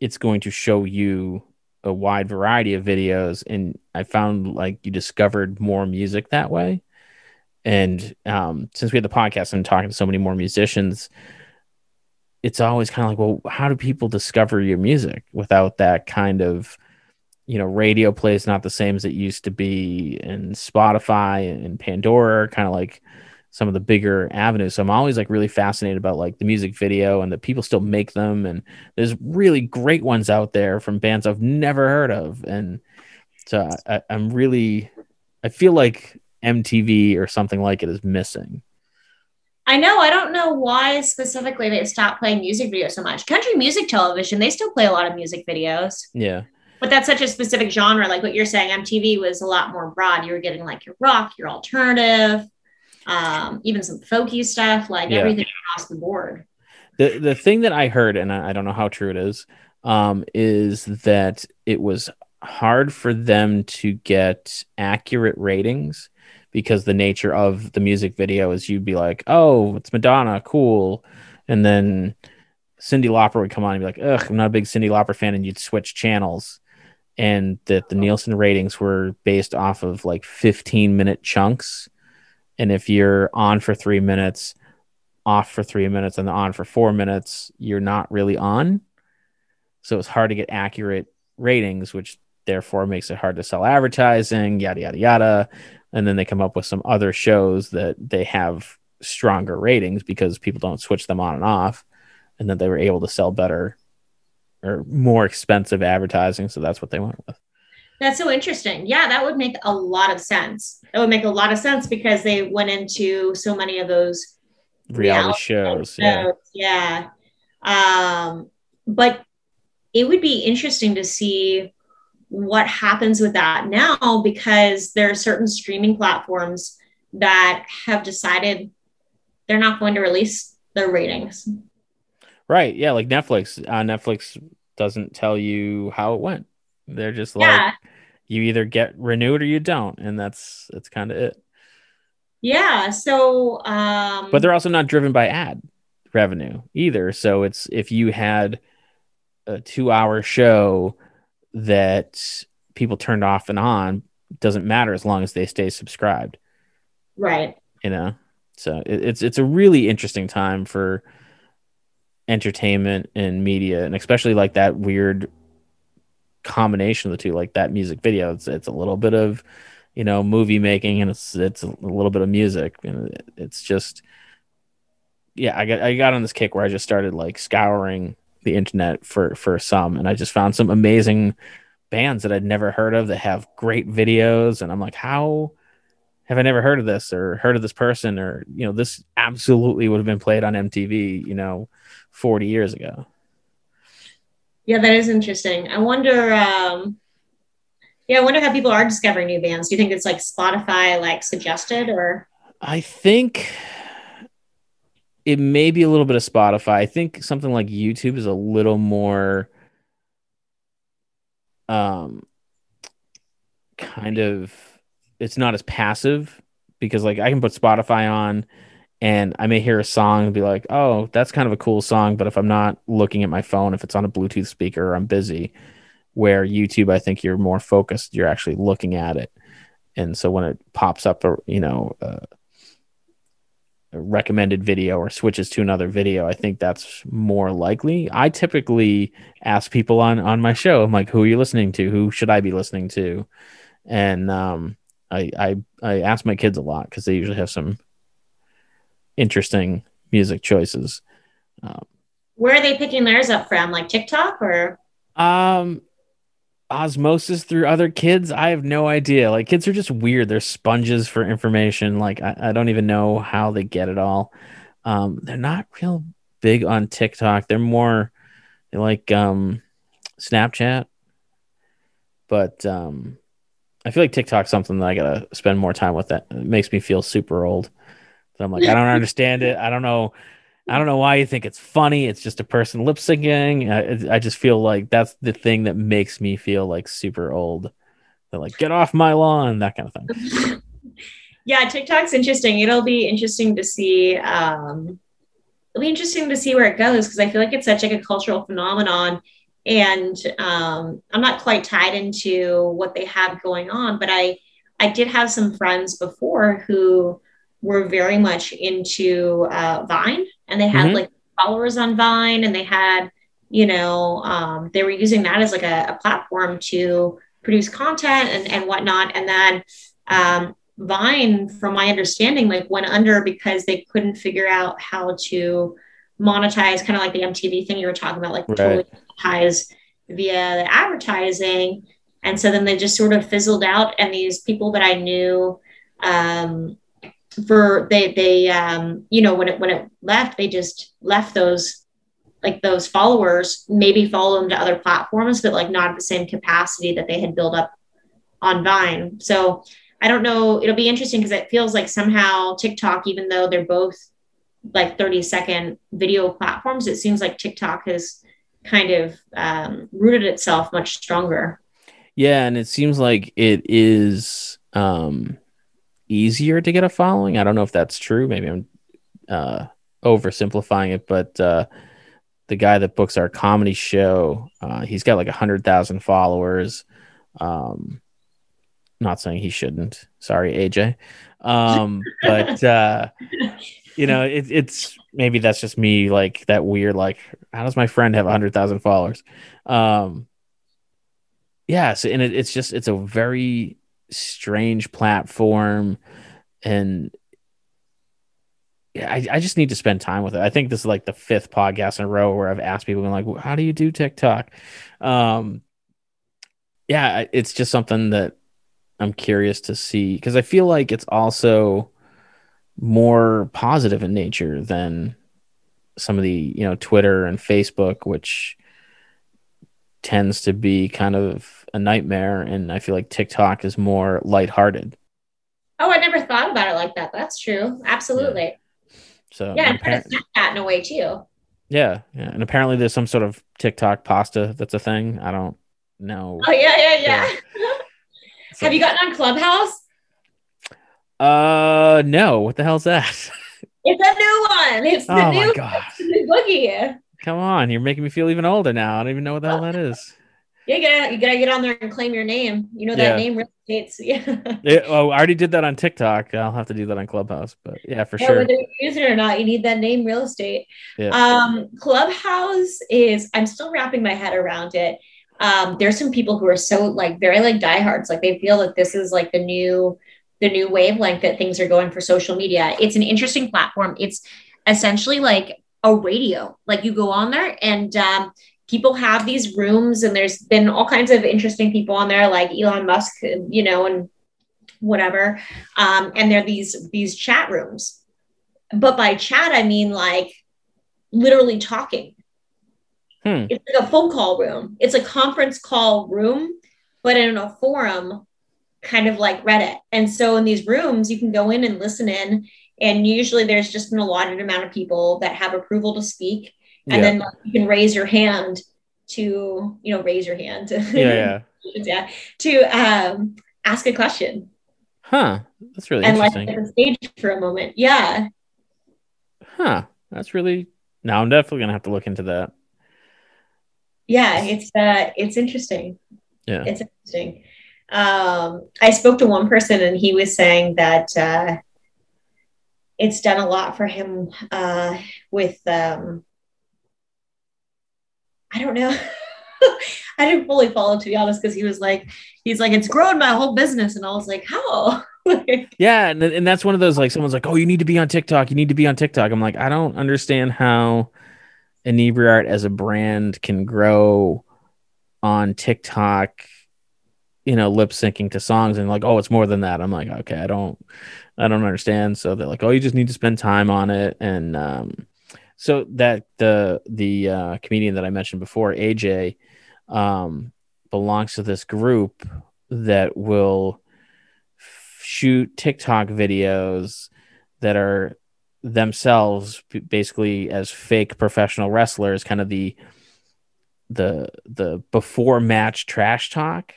it's going to show you a wide variety of videos. And I found like you discovered more music that way. And um, since we had the podcast and talking to so many more musicians, it's always kind of like, well, how do people discover your music without that kind of, you know, radio plays not the same as it used to be, and Spotify and Pandora kind of like some of the bigger avenues. So I'm always like really fascinated about like the music video and that people still make them. And there's really great ones out there from bands I've never heard of. And so I, I'm really, I feel like MTV or something like it is missing. I know. I don't know why specifically they stopped playing music videos so much. Country music television, they still play a lot of music videos. Yeah. But that's such a specific genre. Like what you're saying, MTV was a lot more broad. You were getting like your rock, your alternative, um, even some folky stuff, like yeah. everything across the board. The the thing that I heard, and I, I don't know how true it is, um, is that it was hard for them to get accurate ratings because the nature of the music video is you'd be like, oh, it's Madonna, cool, and then Cyndi Lauper would come on and be like, ugh, I'm not a big Cyndi Lauper fan, and you'd switch channels, and that the Nielsen ratings were based off of like 15 minute chunks and if you're on for three minutes, off for three minutes, and on for four minutes, you're not really on. So it's hard to get accurate ratings, which therefore makes it hard to sell advertising, yada, yada, yada. And then they come up with some other shows that they have stronger ratings because people don't switch them on and off. And then they were able to sell better or more expensive advertising. So that's what they went with. That's so interesting. Yeah, that would make a lot of sense. That would make a lot of sense because they went into so many of those reality, reality shows. shows. Yeah. Yeah. Um, but it would be interesting to see what happens with that now because there are certain streaming platforms that have decided they're not going to release their ratings. Right. Yeah. Like Netflix. Uh, Netflix doesn't tell you how it went. They're just like yeah. you either get renewed or you don't, and that's that's kind of it. Yeah. So, um, but they're also not driven by ad revenue either. So it's if you had a two-hour show that people turned off and on, doesn't matter as long as they stay subscribed. Right. You know. So it, it's it's a really interesting time for entertainment and media, and especially like that weird combination of the two, like that music video. It's it's a little bit of, you know, movie making and it's it's a little bit of music. And it's just yeah, I got I got on this kick where I just started like scouring the internet for for some and I just found some amazing bands that I'd never heard of that have great videos and I'm like, how have I never heard of this or heard of this person or you know, this absolutely would have been played on MTV, you know, 40 years ago. Yeah, that is interesting. I wonder. Um, yeah, I wonder how people are discovering new bands. Do you think it's like Spotify, like suggested, or? I think it may be a little bit of Spotify. I think something like YouTube is a little more, um, kind of. It's not as passive because like I can put Spotify on and I may hear a song and be like, "Oh, that's kind of a cool song," but if I'm not looking at my phone, if it's on a Bluetooth speaker I'm busy, where YouTube, I think you're more focused, you're actually looking at it, and so when it pops up, a you know, a recommended video or switches to another video, I think that's more likely. I typically ask people on on my show, I'm like, "Who are you listening to? Who should I be listening to?" And um, I I I ask my kids a lot because they usually have some interesting music choices. Um, Where are they picking theirs up from? Like TikTok or? Um, osmosis through other kids. I have no idea. Like kids are just weird. They're sponges for information. Like I, I don't even know how they get it all. Um, they're not real big on TikTok. They're more they like um Snapchat. But um I feel like TikTok's something that I gotta spend more time with. That it makes me feel super old. So I'm like, I don't understand it. I don't know. I don't know why you think it's funny. It's just a person lip syncing. I, I just feel like that's the thing that makes me feel like super old. They're like, get off my lawn, that kind of thing. yeah, TikTok's interesting. It'll be interesting to see. Um, it'll be interesting to see where it goes because I feel like it's such like a cultural phenomenon. And um, I'm not quite tied into what they have going on, but I I did have some friends before who were very much into uh, Vine and they had mm-hmm. like followers on Vine and they had, you know, um, they were using that as like a, a, platform to produce content and, and whatnot. And then um, Vine, from my understanding, like went under because they couldn't figure out how to monetize, kind of like the MTV thing you were talking about, like right. totally monetize via the advertising. And so then they just sort of fizzled out. And these people that I knew, um, for they they um, you know when it when it left, they just left those like those followers, maybe follow them to other platforms, but like not at the same capacity that they had built up on Vine. So I don't know. It'll be interesting because it feels like somehow TikTok, even though they're both like 30 second video platforms, it seems like TikTok has kind of um, rooted itself much stronger. Yeah, and it seems like it is um, easier to get a following. I don't know if that's true. Maybe I'm uh, oversimplifying it, but uh, the guy that books our comedy show, uh, he's got like a hundred thousand followers. Um, not saying he shouldn't. Sorry, AJ. Um, but uh, you know, it, it's maybe that's just me, like that weird, like how does my friend have a hundred thousand followers? Um, yeah, so and it, it's just it's a very strange platform, and yeah, I, I just need to spend time with it. I think this is like the fifth podcast in a row where I've asked people, like, how do you do TikTok? Um, yeah, it's just something that I'm curious to see because I feel like it's also more positive in nature than some of the you know Twitter and Facebook, which tends to be kind of a nightmare. And I feel like TikTok is more lighthearted. Oh, I never thought about it like that. That's true. Absolutely. Yeah. So yeah, and that in a way too. Yeah, yeah, and apparently there's some sort of TikTok pasta that's a thing. I don't know. Oh yeah, yeah, yeah. yeah. so, Have you gotten on Clubhouse? Uh, no. What the hell's that? It's a new one. It's the oh new, my God. the new boogie. Come on, you're making me feel even older now. I don't even know what the hell that is. Yeah, you gotta, you gotta get on there and claim your name. You know that yeah. name real estate's yeah. yeah. Oh, I already did that on TikTok. I'll have to do that on Clubhouse, but yeah, for yeah, sure. Whether you use it or not, you need that name real estate. Yeah. Um, Clubhouse is. I'm still wrapping my head around it. Um, there's some people who are so like very like diehards, like they feel that this is like the new the new wavelength that things are going for social media. It's an interesting platform. It's essentially like a radio. Like you go on there and um, people have these rooms and there's been all kinds of interesting people on there like elon musk you know and whatever. Um, and there are these these chat rooms. But by chat i mean like literally talking. Hmm. it's like a phone call room. It's a conference call room but in a forum kind of like reddit. And so in these rooms you can go in and listen in and usually there's just an allotted amount of people that have approval to speak and yeah. then you can raise your hand to you know raise your hand. To, yeah, yeah. to um ask a question. Huh. That's really interesting. and interesting. like the stage for a moment. Yeah. Huh. That's really now i'm definitely gonna have to look into that. Yeah it's uh it's interesting. Yeah. It's interesting. Um i spoke to one person and he was saying that uh it's done a lot for him uh with um I don't know. I didn't fully follow to be honest because he was like, he's like, it's grown my whole business, and I was like, how? yeah, and and that's one of those like someone's like, oh, you need to be on TikTok, you need to be on TikTok. I'm like, I don't understand how Inebriart as a brand can grow on TikTok, you know, lip syncing to songs and like, oh, it's more than that. I'm like, okay, I don't, I don't understand. So they're like, oh, you just need to spend time on it, and um, so that the the uh, comedian that I mentioned before, AJ, um, belongs to this group that will shoot TikTok videos that are themselves basically as fake professional wrestlers, kind of the the the before match trash talk,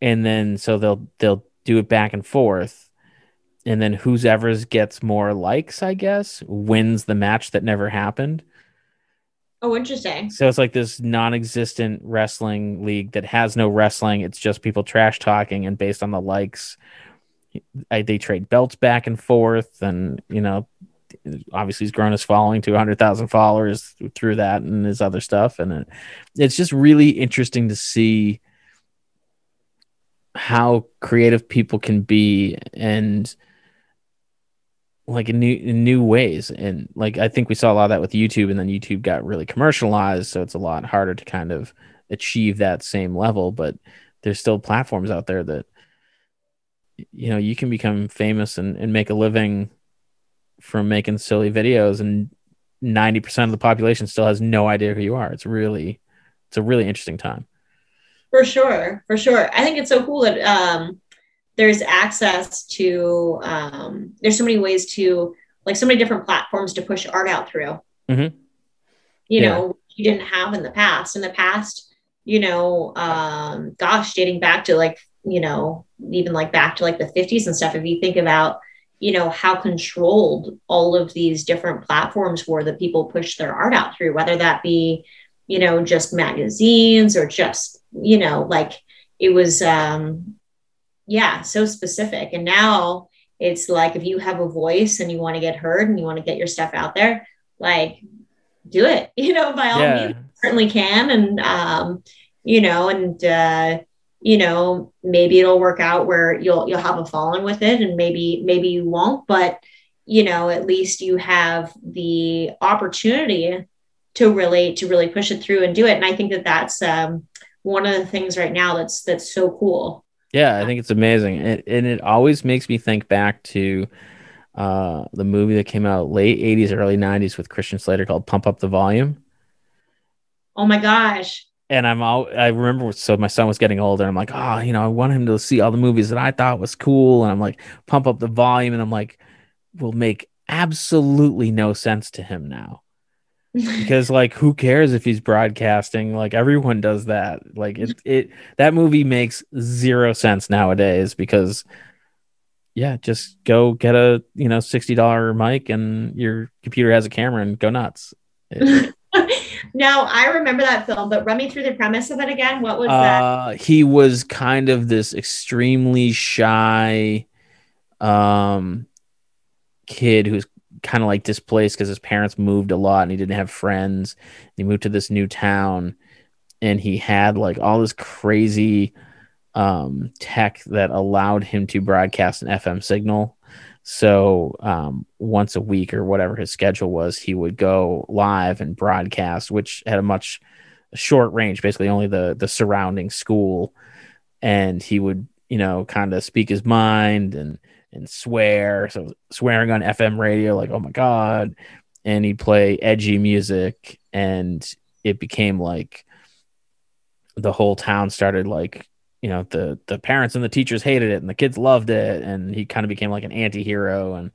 and then so they'll they'll do it back and forth and then whoever gets more likes, I guess, wins the match that never happened. Oh, interesting. So it's like this non-existent wrestling league that has no wrestling. It's just people trash talking, and based on the likes, I, they trade belts back and forth. And you know, obviously he's grown his following to 100,000 followers through that and his other stuff. And it, it's just really interesting to see how creative people can be and like in new in new ways. And like i think we saw a lot of that with youtube and then youtube got really commercialized so it's a lot harder to kind of achieve that same level. But there's still platforms out there that you know you can become famous and, and make a living from making silly videos and 90% of the population still has no idea who you are. It's really it's a really interesting time. For sure for sure. I think it's so cool that um there's access to um, there's so many ways to like so many different platforms to push art out through mm-hmm. you yeah. know you didn't have in the past in the past you know um, gosh dating back to like you know even like back to like the 50s and stuff if you think about you know how controlled all of these different platforms were that people push their art out through whether that be you know just magazines or just you know like it was um yeah, so specific. And now it's like if you have a voice and you want to get heard and you want to get your stuff out there, like do it, you know, by all yeah. means, certainly can. And, um, you know, and, uh, you know, maybe it'll work out where you'll, you'll have a fallen with it and maybe, maybe you won't, but, you know, at least you have the opportunity to really, to really push it through and do it. And I think that that's, um, one of the things right now that's, that's so cool. Yeah, I think it's amazing, and, and it always makes me think back to uh, the movie that came out late '80s, early '90s with Christian Slater called "Pump Up the Volume." Oh my gosh! And I'm all I remember. So my son was getting older. And I'm like, oh, you know, I want him to see all the movies that I thought was cool, and I'm like, pump up the volume, and I'm like, will make absolutely no sense to him now because like who cares if he's broadcasting? Like everyone does that. Like it it that movie makes zero sense nowadays because yeah just go get a you know $60 mic and your computer has a camera and go nuts. No, i remember that film but run me through the premise of it again. What was uh, that he was kind of this extremely shy um kid who's kind of like displaced because his parents moved a lot and he didn't have friends. He moved to this new town and he had like all this crazy um, tech that allowed him to broadcast an FM signal. So um, once a week or whatever his schedule was, he would go live and broadcast, which had a much short range, basically only the the surrounding school, and he would you know kind of speak his mind and and swear. So swearing on FM radio, like, oh my God. And he'd play edgy music and it became like the whole town started like, you know, the the parents and the teachers hated it and the kids loved it. And he kind of became like an anti-hero. And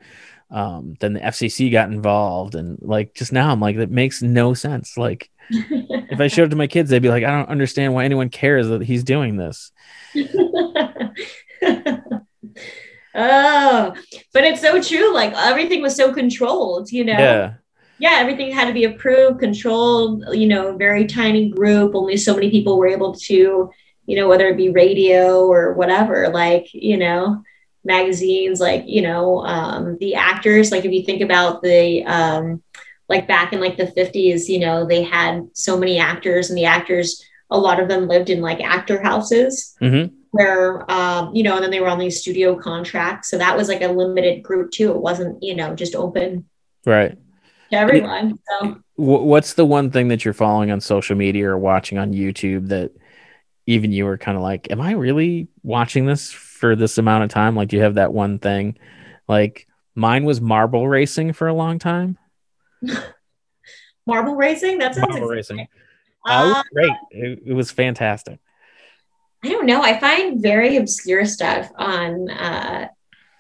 um, then the FCC got involved. And like just now I'm like, that makes no sense. Like if I showed it to my kids, they'd be like, I don't understand why anyone cares that he's doing this. Oh, but it's so true. Like everything was so controlled, you know? Yeah. Yeah, everything had to be approved, controlled, you know, very tiny group. Only so many people were able to, you know, whether it be radio or whatever, like, you know, magazines, like, you know, um, the actors, like if you think about the, um, like back in like the 50s, you know, they had so many actors and the actors, a lot of them lived in like actor houses. Mm-hmm where um, you know, and then they were on these studio contracts. So that was like a limited group too. It wasn't, you know, just open right to everyone. So what's the one thing that you're following on social media or watching on YouTube that even you were kind of like, Am I really watching this for this amount of time? Like, do you have that one thing? Like mine was marble racing for a long time. marble racing? That sounds marble racing. Uh, uh, great. It, it was fantastic. I don't know. I find very obscure stuff on uh,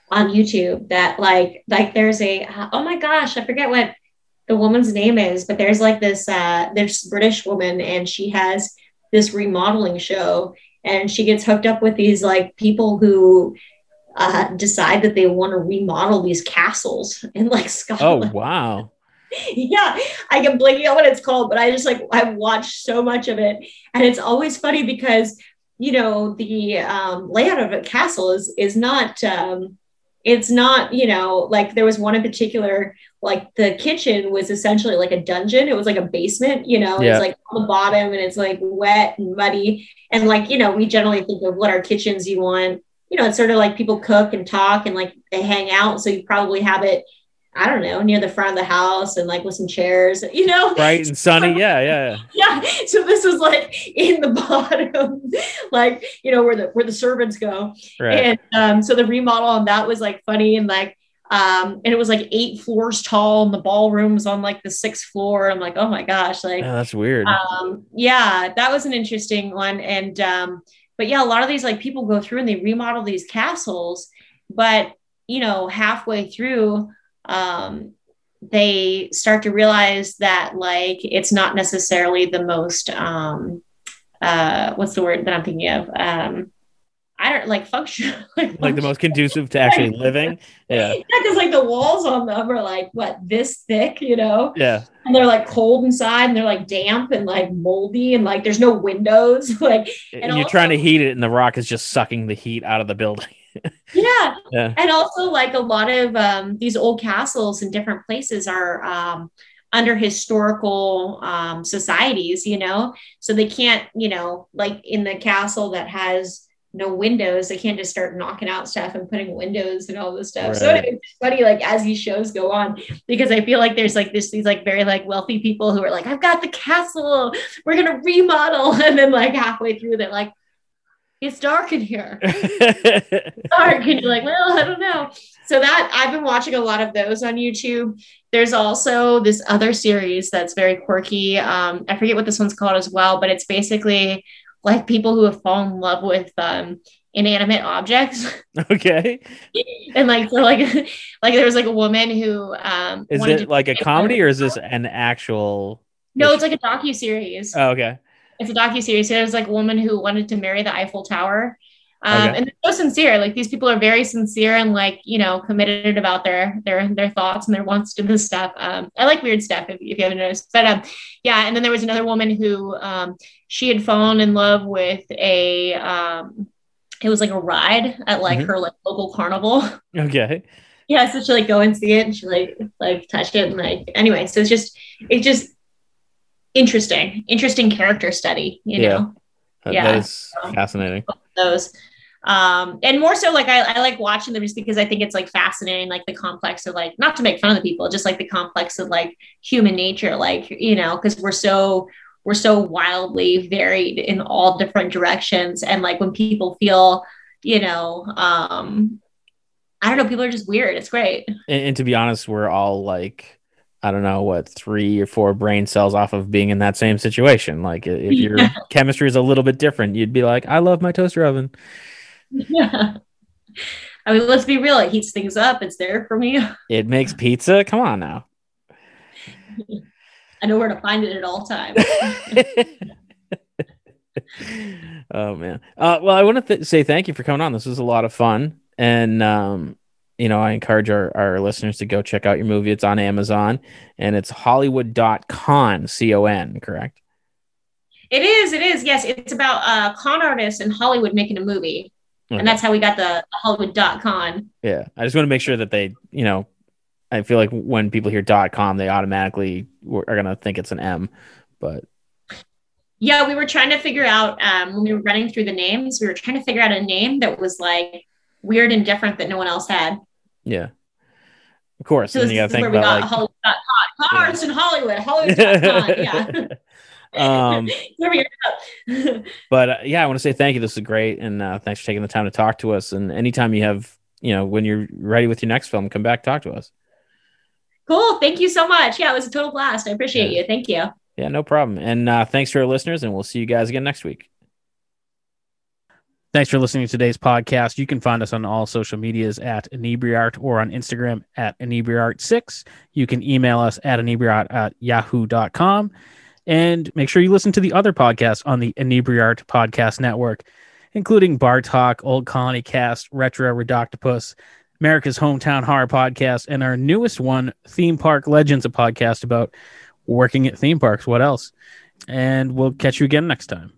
on YouTube that like like there's a uh, oh my gosh, I forget what the woman's name is, but there's like this uh, this British woman and she has this remodeling show and she gets hooked up with these like people who uh, decide that they want to remodel these castles in like Scotland. Oh wow. yeah, I can blank out what it's called, but I just like I've watched so much of it, and it's always funny because you know the um, layout of a castle is is not um, it's not, you know, like there was one in particular, like the kitchen was essentially like a dungeon. It was like a basement, you know, Yeah. it's like on the bottom and it's like wet and muddy. And like, you know, we generally think of what our kitchens you want. You know, it's sort of like people cook and talk and like they hang out. So you probably have it, I don't know, near the front of the house and like with some chairs, you know? Bright and sunny. Yeah, yeah. yeah so this was like in the bottom like you know where the where the servants go Right. and um so the remodel on that was like funny and like um and it was like eight floors tall and the ballroom was on like the sixth floor i'm like oh my gosh like Yeah, that's weird. um yeah that was an interesting one and um but yeah a lot of these like people go through and they remodel these castles but you know halfway through um they start to realize that like it's not necessarily the most um uh what's the word that i'm thinking of um i don't like function like the most conducive to actually living. Yeah. yeah because like the walls on them are like what this thick you know Yeah. and they're like cold inside and they're like damp and like moldy and like there's no windows like And, you're trying to heat it, and the rock is just sucking the heat out of the building. Yeah. Yeah. and also like a lot of um, these old castles in different places are um, under historical um, societies you know? So they can't you know like in the castle that has no windows they can't just start knocking out stuff and putting windows and all this stuff. So it's funny like as these shows go on because i feel like there's like this these like very like wealthy people who are like i've got the castle. We're gonna remodel. And then like halfway through they're like it's dark in here. Dark and you're like well i don't know. So that i've been watching a lot of those on youtube. There's also this other series that's very quirky. Um, i forget what this one's called as well but it's basically like people who have fallen in love with um, inanimate objects. Okay. and like so like like there was like a woman who um Is it like a comedy or is this an actual? no it's like a docu-series. Oh, okay. It's a docu series. So there's like a woman who wanted to marry the Eiffel Tower. Um, Okay. And they're so sincere. Like these people are very sincere and like you know committed about their their their thoughts and their wants to this stuff. Um, I like weird stuff if, if you haven't noticed. But um, yeah. And then there was another woman who um, she had fallen in love with a um, it was like a ride at like Mhm. her like local carnival. Okay. yeah, so she like go and see it and she like like touch it and like anyway. So it's just it just interesting, interesting character study. You Yeah. know That- Yeah. That is fascinating. those um and more so like I, I like watching them just because i think it's like fascinating like the complex of like not to make fun of the people just like the complex of like human nature like you know because we're so we're so wildly varied in all different directions and like when people feel you know um i don't know people are just weird it's great And, and to be honest, we're all like, I don't know what, three or four brain cells off of being in that same situation. Like, if your Yeah. chemistry is a little bit different, you'd be like, I love my toaster oven. yeah i mean let's be real it heats things up it's there for me It makes pizza. Come on now. i know where to find it at all times oh man. Uh, well, I want to th- say thank you for coming on. This was a lot of fun, and um, you know, I encourage our, our listeners to go check out your movie. It's on Amazon, and it's Hollywood.con, C O N, correct? It is. It is. Yes, it's about uh, con artists in Hollywood making a movie, Okay. and that's how we got the Hollywood.con. Yeah, I just want to make sure that they, you know, I feel like when people hear .com, they automatically are gonna think it's an M, but Yeah, we were trying to figure out um, when we were running through the names. We were trying to figure out a name that was like weird and different that no one else had. Yeah, of course. So and you is got to think where we got about Hollywood.con. Con Yeah. in Hollywood. Hollywood.con. Yeah. um, Where we are. but uh, yeah, I want to say thank you. This is great, and uh, thanks for taking the time to talk to us. And anytime you have, you know, when you're ready with your next film, come back talk to us. cool. Thank you so much. Yeah, it was a total blast. I appreciate Yeah. you. Thank you. Yeah, no problem. And uh, thanks to our listeners, and we'll see you guys again next week. Thanks for listening to today's podcast. You can find us on all social medias at Inebriart or on Instagram at Inebriart6. You can email us at inebriart at yahoo.com. And make sure you listen to the other podcasts on the Inebriart Podcast Network, including Bar Talk, Old Colony Cast, Retro Redoctopus, America's Hometown Horror Podcast, and our newest one, Theme Park Legends, a podcast about working at theme parks. What else? And we'll catch you again next time.